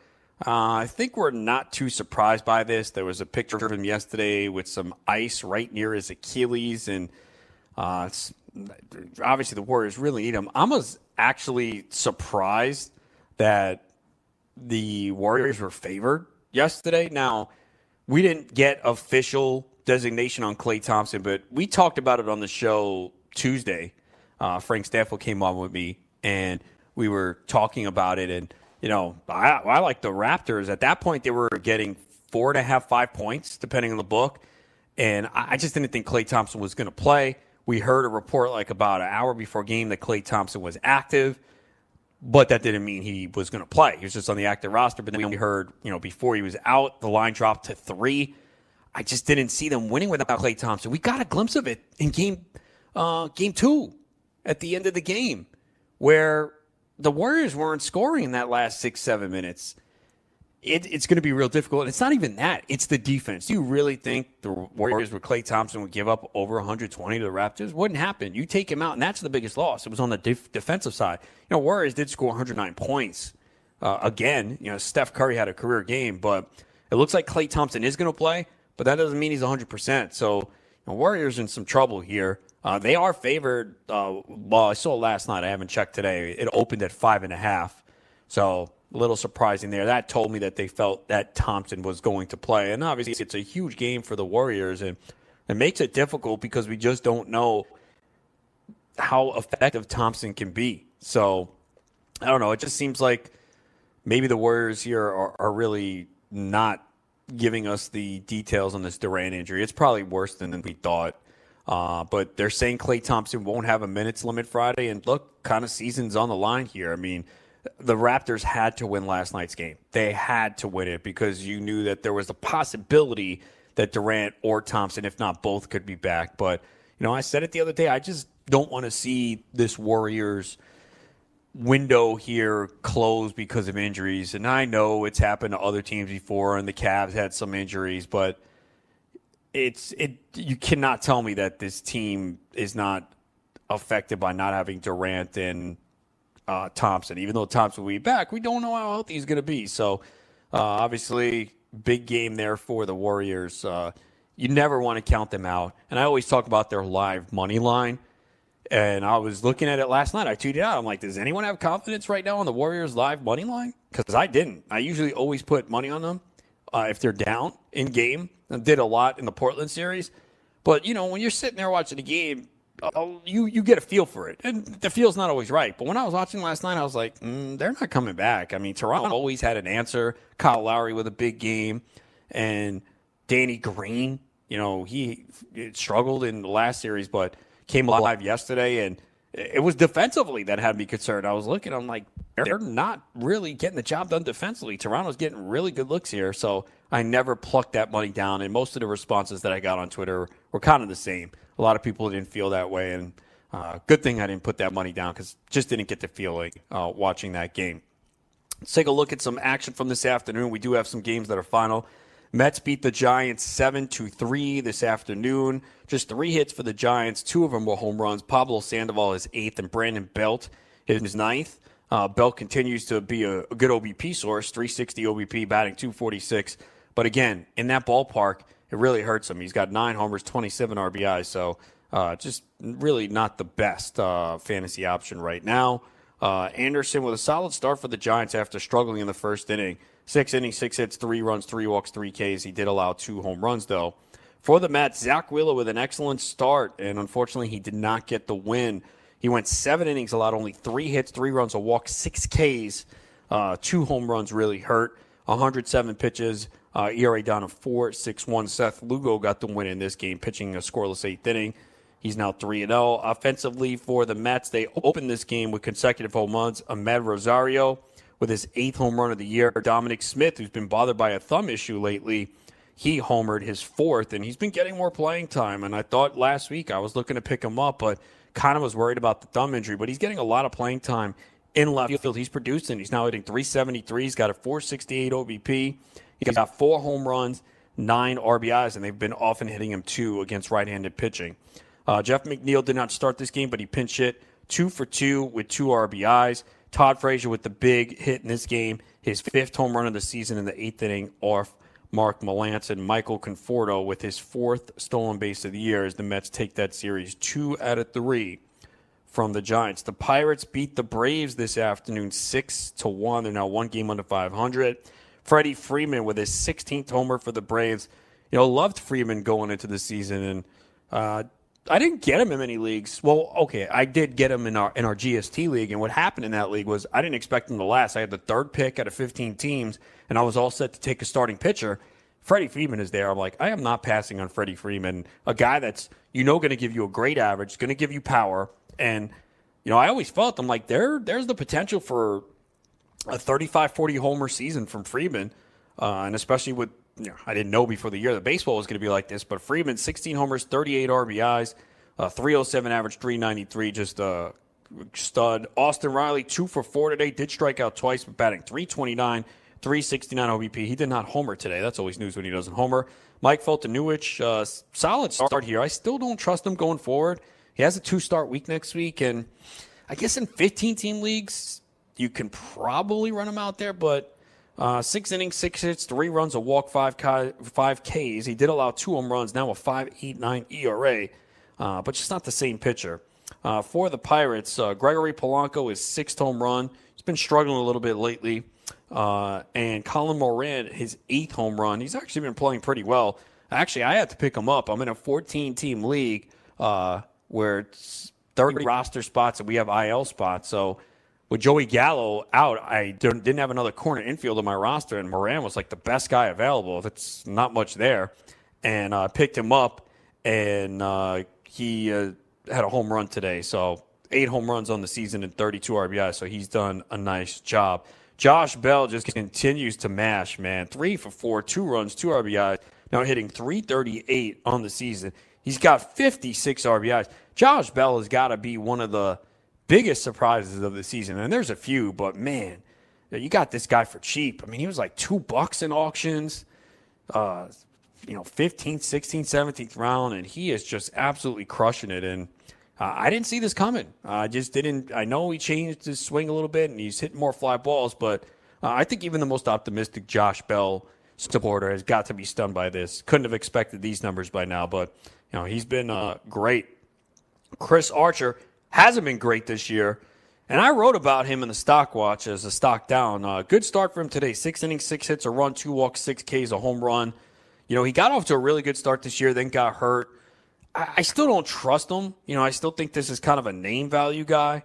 Uh, I think we're not too surprised by this. There was a picture of him yesterday with some ice right near his Achilles, and uh, obviously the Warriors really need him. I was actually surprised that the Warriors were favored yesterday. Now, we didn't get official designation on Klay Thompson, but we talked about it on the show Tuesday. Uh, Frank Stafford came on with me, and we were talking about it, and you know, I, I like the Raptors. At that point, they were getting four and a half, five points, depending on the book. And I just didn't think Klay Thompson was going to play. We heard a report like about an hour before game that Klay Thompson was active, but that didn't mean he was going to play. He was just on the active roster. But then we heard, you know, before he was out, the line dropped to three. I just didn't see them winning without Klay Thompson. We got a glimpse of it in game, uh, game two, at the end of the game, where the Warriors weren't scoring in that last six, seven minutes. It, it's going to be real difficult. And it's not even that. It's the defense. Do you really think the Warriors with Klay Thompson would give up over 120 to the Raptors? Wouldn't happen. You take him out, and that's the biggest loss. It was on the def- defensive side. You know, Warriors did score 109 points. Uh, again, you know, Steph Curry had a career game, but it looks like Klay Thompson is going to play, but that doesn't mean he's 100%. So, you know, Warriors in some trouble here. Uh, they are favored. Uh, well, I saw last night. I haven't checked today. It opened at five and a half. So little surprising there. That told me that they felt that Thompson was going to play. And obviously, it's a huge game for the Warriors. And it makes it difficult because we just don't know how effective Thompson can be. So I don't know. It just seems like maybe the Warriors here are, are really not giving us the details on this Durant injury. It's probably worse than we thought. Uh, but they're saying Klay Thompson won't have a minutes limit Friday. And look, kind of season's on the line here. I mean, the Raptors had to win last night's game. They had to win it because you knew that there was a possibility that Durant or Thompson, if not both, could be back. But, you know, I said it the other day. I just don't want to see this Warriors window here close because of injuries. And I know it's happened to other teams before, and the Cavs had some injuries, but – it's it. You cannot tell me that this team is not affected by not having Durant and uh, Thompson. Even though Thompson will be back, we don't know how healthy he's going to be. So uh, obviously, big game there for the Warriors. Uh, you never want to count them out. And I always talk about their live money line. And I was looking at it last night. I tweeted out, I'm like, does anyone have confidence right now on the Warriors live money line? Because I didn't. I usually always put money on them uh, if they're down in game I did a lot in the Portland series. But you know, when you're sitting there watching the game, uh, you you get a feel for it, and the feel's not always right. But when I was watching last night, I was like, mm, they're not coming back. I mean, Toronto always had an answer. Kyle Lowry with a big game, and Danny Green. You know, he struggled in the last series, but came alive yesterday, and it was defensively that had me concerned. I was looking, I'm like, they're not really getting the job done defensively. Toronto's getting really good looks here, so I never plucked that money down. And most of the responses that I got on Twitter were kind of the same. A lot of people didn't feel that way, and uh, good thing I didn't put that money down because just didn't get the feeling uh, watching that game. Let's take a look at some action from this afternoon. We do have some games that are final. Mets beat the Giants 7 to 3 this afternoon. Just three hits for the Giants. Two of them were home runs. Pablo Sandoval is eighth, and Brandon Belt is ninth. Uh, Belt continues to be a, a good OBP source 360 OBP, batting 246. But again, in that ballpark, it really hurts him. He's got nine homers, 27 RBIs. So Uh, just really not the best uh, fantasy option right now. Uh, Anderson with a solid start for the Giants after struggling in the first inning. Six innings, six hits, three runs, three walks, three Ks. He did allow two home runs, though. For the Mets, Zack Wheeler with an excellent start, and unfortunately, he did not get the win. He went seven innings, allowed only three hits, three runs, a walk, six Ks. Uh, two home runs really hurt. 107 pitches, uh, ERA down to 4.61. Seth Lugo got the win in this game, pitching a scoreless eighth inning. He's now 3 0. Offensively for the Mets, they opened this game with consecutive home runs. Amed Rosario with his eighth home run of the year. Dominic Smith, who's been bothered by a thumb issue lately, he homered his fourth, and he's been getting more playing time. And I thought last week I was looking to pick him up, but kind of was worried about the thumb injury. But he's getting a lot of playing time in left field. He's producing. He's now hitting 373. He's got a 468 OBP. He's got four home runs, nine RBIs, and they've been often hitting him two against right handed pitching. Uh, Jeff McNeil did not start this game, but he pinch hit two for two with two RBIs. Todd Frazier with the big hit in this game, his fifth home run of the season in the eighth inning off Mark Melancon. And Michael Conforto with his fourth stolen base of the year as the Mets take that series two out of three from the Giants. The Pirates beat the Braves this afternoon six to one. They're now one game under 500. Freddie Freeman with his 16th homer for the Braves. You know, loved Freeman going into the season and uh, I didn't get him in many leagues. Well, okay, I did get him in our in our GST league, and what happened in that league was I didn't expect him to last. I had the third pick out of 15 teams, and I was all set to take a starting pitcher. Freddie Freeman is there. I'm like, I am not passing on Freddie Freeman, a guy that's you know going to give you a great average, going to give you power, and you know I always felt I'm like there there's the potential for a 35 40 homer season from Freeman, uh, and especially with you know, I didn't know before the year that baseball was going to be like this, but Freeman, 16 homers, 38 RBIs, uh, 307 average, 393, just a stud. Austin Riley, two for four today, did strike out twice, but batting 329, 369 OBP. He did not homer today. That's always news when he doesn't homer. Mike Foltynewicz, uh, solid start here. I still don't trust him going forward. He has a two start week next week, and I guess in 15 team leagues, you can probably run him out there, but uh, six innings, six hits, three runs, a walk, five, five Ks. He did allow two home runs, now a 5.89 ERA, uh, but just not the same pitcher. Uh, for the Pirates, uh, Gregory Polanco is sixth home run. He's been struggling a little bit lately. Uh, and Colin Moran, his eighth home run. He's actually been playing pretty well. Actually, I had to pick him up. I'm in a 14 team league uh, where it's 30 roster spots and we have IL spots. So with Joey Gallo out, I didn't have another corner infield on my roster, and Moran was like the best guy available. It's not much there, and I uh, picked him up, and uh, he uh, had a home run today. So eight home runs on the season and 32 RBI. So he's done a nice job. Josh Bell just continues to mash, man. Three for four, two runs, two RBIs. Now hitting 338 on the season. He's got 56 RBIs. Josh Bell has got to be one of the biggest surprises of the season, and there's a few, but man, you got this guy for cheap. I mean, he was like two bucks in auctions, uh, you know, 15th, 16th, 17th round, and he is just absolutely crushing it. And uh, I didn't see this coming. I just didn't. I know he changed his swing a little bit, and he's hitting more fly balls, but uh, I think even the most optimistic Josh Bell supporter has got to be stunned by this. Couldn't have expected these numbers by now, but you know, he's been uh, great. Chris Archer hasn't been great this year. And I wrote about him in the stock watch as a stock down. Uh, good start for him today. Six innings, six hits, a run, two walks, six Ks, a home run. You know, he got off to a really good start this year, then got hurt. I, I still don't trust him. You know, I still think this is kind of a name value guy.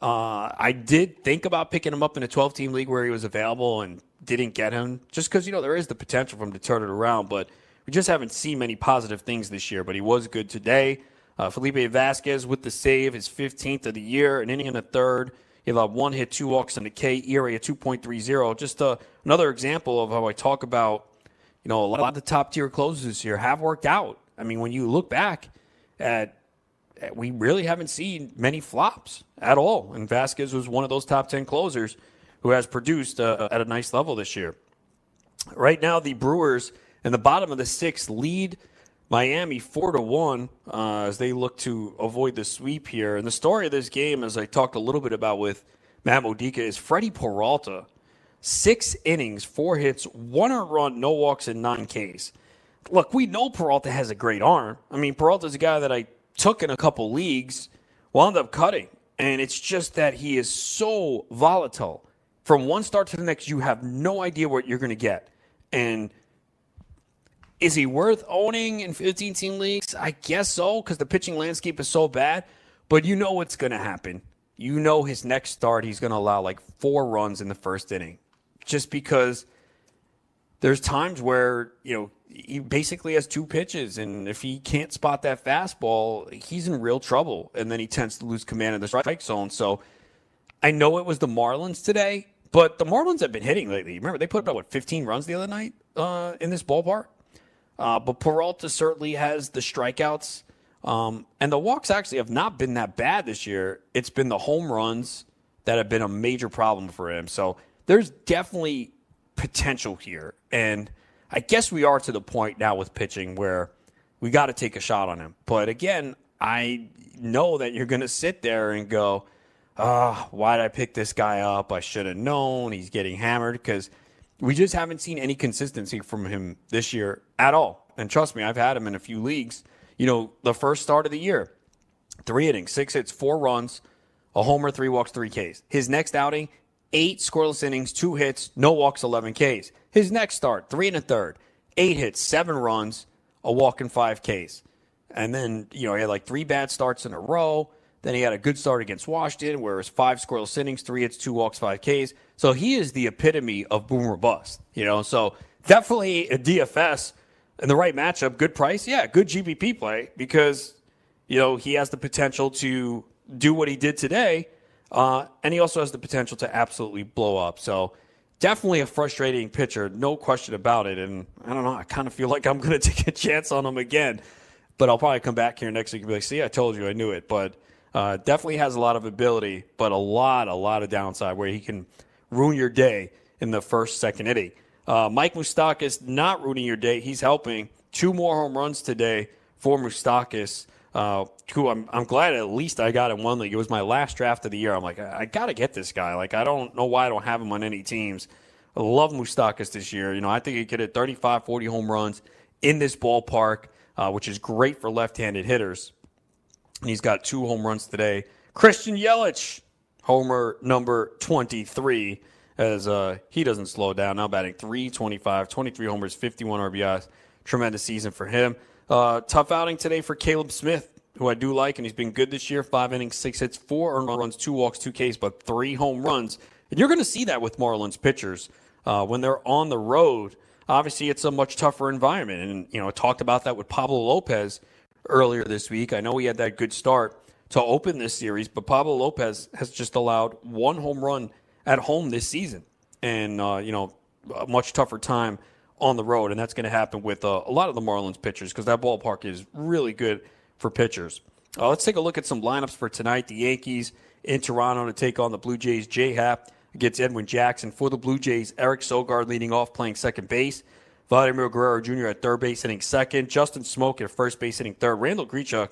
Uh, I did think about picking him up in a 12 team league where he was available and didn't get him just because, you know, there is the potential for him to turn it around. But we just haven't seen many positive things this year. But he was good today. Uh, Felipe Vázquez with the save, his 15th of the year, an inning in the third. He allowed one hit, two walks, and a K ERA at 2.30. Just uh, another example of how I talk about, you know, a lot of the top tier closers this year have worked out. I mean, when you look back at, at, we really haven't seen many flops at all. And Vasquez was one of those top 10 closers who has produced uh, at a nice level this year. Right now, the Brewers in the bottom of the sixth lead Miami four to one uh, as they look to avoid the sweep here. And the story of this game, as I talked a little bit about with Matt Modica, is Freddie Peralta. Six innings, four hits, one run, no walks, and nine Ks. Look, we know Peralta has a great arm. I mean, Peralta's a guy that I took in a couple leagues, wound up cutting. And it's just that he is so volatile. From one start to the next, you have no idea what you're going to get. And is he worth owning in 15 team leagues? I guess so, because the pitching landscape is so bad. But you know what's going to happen. You know his next start, he's going to allow like four runs in the first inning. Just because there's times where, you know, he basically has two pitches, and if he can't spot that fastball, he's in real trouble. And then he tends to lose command of the strike zone. So I know it was the Marlins today, but the Marlins have been hitting lately. Remember, they put up, what, 15 runs the other night uh, in this ballpark? Uh, but Peralta certainly has the strikeouts. Um, and the walks actually have not been that bad this year. It's been the home runs that have been a major problem for him. So there's definitely potential here. And I guess we are to the point now with pitching where we got to take a shot on him. But again, I know that you're going to sit there and go, ah, oh, why did I pick this guy up? I should have known he's getting hammered because we just haven't seen any consistency from him this year at all. And trust me, I've had him in a few leagues. You know, the first start of the year, three innings, six hits, four runs, a homer, three walks, three Ks. His next outing, eight scoreless innings, two hits, no walks, 11 Ks. His next start, three and a third, eight hits, seven runs, a walk, and five Ks. And then, you know, he had like three bad starts in a row. Then he had a good start against Washington, where it was five scoreless innings, three hits, two walks, five Ks. So he is the epitome of boomer bust, you know. So definitely a DFS in the right matchup, good price, yeah, good GPP play because you know he has the potential to do what he did today, uh, and he also has the potential to absolutely blow up. So definitely a frustrating pitcher, no question about it. And I don't know, I kind of feel like I'm going to take a chance on him again, but I'll probably come back here next week and be like, "See, I told you, I knew it." But uh, definitely has a lot of ability, but a lot, a lot of downside where he can ruin your day in the first, second inning. Uh, Mike Moustakas not ruining your day. He's helping. Two more home runs today for Moustakas, uh, who I'm, I'm glad at least I got in one league. It was my last draft of the year. I'm like, I, I got to get this guy. Like, I don't know why I don't have him on any teams. I love Moustakas this year. You know, I think he could hit 35, 40 home runs in this ballpark, uh, which is great for left-handed hitters. And he's got two home runs today. Christian Yelich, homer number 23, as uh, he doesn't slow down. Now batting 325, 23 homers, 51 RBIs. Tremendous season for him. Uh, tough outing today for Caleb Smith, who I do like, and he's been good this year. Five innings, six hits, four earned runs, two walks, two Ks, but three home runs. And you're going to see that with Marlins pitchers uh, when they're on the road. Obviously, it's a much tougher environment, and you know, I talked about that with Pablo Lopez earlier this week. I know he had that good start to open this series, but Pablo Lopez has just allowed one home run at home this season, and uh, you know, a much tougher time on the road, and that's going to happen with uh, a lot of the Marlins pitchers because that ballpark is really good for pitchers. Uh, let's take a look at some lineups for tonight. The Yankees in Toronto to take on the Blue Jays. J Happ against Edwin Jackson for the Blue Jays. Eric Sogard leading off, playing second base. Vladimir Guerrero Jr. at third base, hitting second. Justin Smoak at first base, hitting third. Randall Grichuk,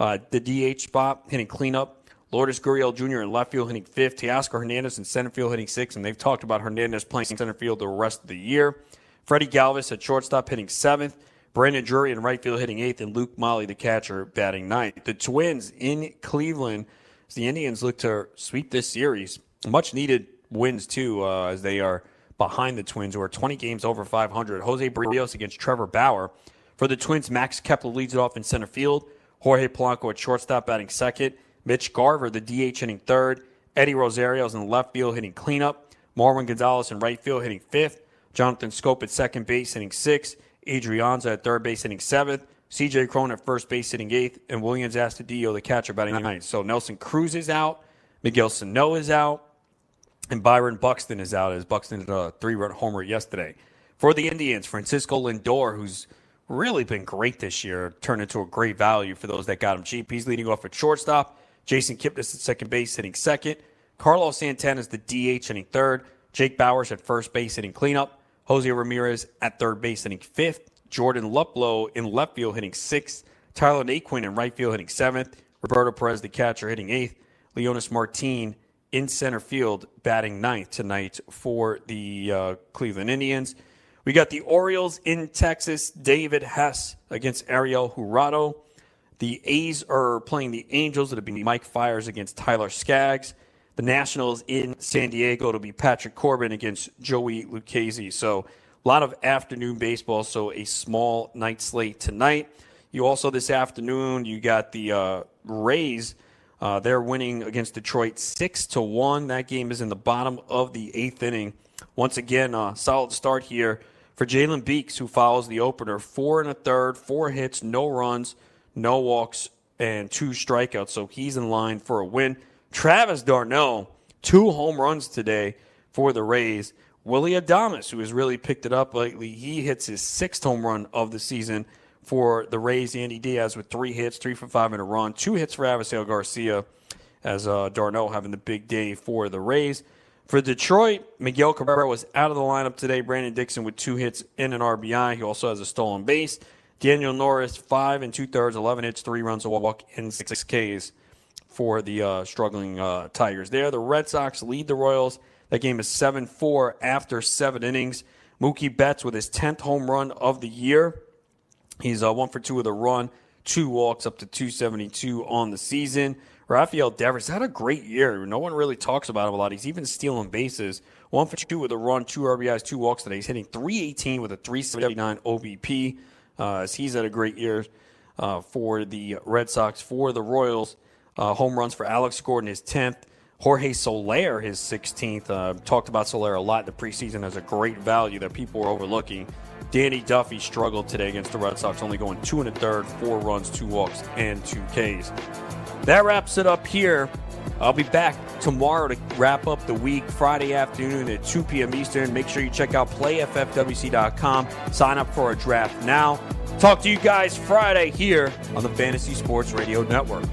uh, the DH spot, hitting cleanup. Lourdes Gurriel Jr. in left field, hitting fifth. Teoscar Hernandez in center field, hitting sixth. And they've talked about Hernandez playing center field the rest of the year. Freddie Galvis at shortstop, hitting seventh. Brandon Drury in right field, hitting eighth. And Luke Maile, the catcher, batting ninth. The Twins in Cleveland, as the Indians look to sweep this series. Much needed wins, too, uh, as they are – behind the Twins, who are 20 games over 500. Jose Berrios against Trevor Bauer. For the Twins, Max Kepler leads it off in center field. Jorge Polanco at shortstop batting second. Mitch Garver, the DH, hitting third. Eddie Rosario's in left field hitting cleanup. Marwin Gonzalez in right field hitting fifth. Jonathan Schoop at second base hitting sixth. Adrianza at third base hitting seventh. CJ Cron at first base hitting eighth. And Willians Astudillo, the catcher, batting ninth. So Nelson Cruz is out. Miguel Sano is out. And Byron Buxton is out as Buxton hit a three run homer yesterday. For the Indians, Francisco Lindor, who's really been great this year, turned into a great value for those that got him cheap. He's leading off at shortstop. Jason Kipnis at second base, hitting second. Carlos Santana is the DH, hitting third. Jake Bauers at first base, hitting cleanup. Jose Ramirez at third base, hitting fifth. Jordan Luplow in left field, hitting sixth. Tyler Naquin in right field, hitting seventh. Roberto Perez, the catcher, hitting eighth. Leonys Martin in center field, batting ninth tonight for the uh, Cleveland Indians. We got the Orioles in Texas. David Hess against Ariel Jurado. The A's are playing the Angels. It'll be Mike Fiers against Tyler Skaggs. The Nationals in San Diego. It'll be Patrick Corbin against Joey Lucchesi. So a lot of afternoon baseball. So a small night slate tonight. You also this afternoon you got the uh, Rays. Uh, they're winning against Detroit six to one. That game is in the bottom of the eighth inning. Once again, a solid start here for Jalen Beeks, who follows the opener. Four and a third, four hits, no runs, no walks, and two strikeouts. So he's in line for a win. Travis d'Arnaud, two home runs today for the Rays. Willy Adames, who has really picked it up lately, he hits his sixth home run of the season for the Rays. Andy Diaz with three hits, three for five in a run, two hits for Avisail Garcia, as uh, d'Arnaud having the big day for the Rays. For Detroit, Miguel Cabrera was out of the lineup today. Brandon Dixon with two hits and an RBI. He also has a stolen base. Daniel Norris, five and two thirds, 11 hits, three runs, a walk, and six Ks for the uh, struggling uh, Tigers there. The Red Sox lead the Royals. That game is 7 4 after seven innings. Mookie Betts with his 10th home run of the year. He's uh, one for two with a run, two walks up to 272 on the season. Rafael Devers had a great year. No one really talks about him a lot. He's even stealing bases. One for two with a run, two RBIs, two walks today. He's hitting 318 with a 379 OBP. Uh, as he's had a great year uh, for the Red Sox. For the Royals, uh, home runs for Alex Gordon, his 10th. Jorge Soler, his 16th. Uh, talked about Soler a lot in the preseason as a great value that people were overlooking. Danny Duffy struggled today against the Red Sox, only going two and a third, four runs, two walks, and two Ks. That wraps it up here. I'll be back tomorrow to wrap up the week, Friday afternoon at 2 p.m. Eastern. Make sure you check out playffwc.com. Sign up for a draft now. Talk to you guys Friday here on the Fantasy Sports Radio Network.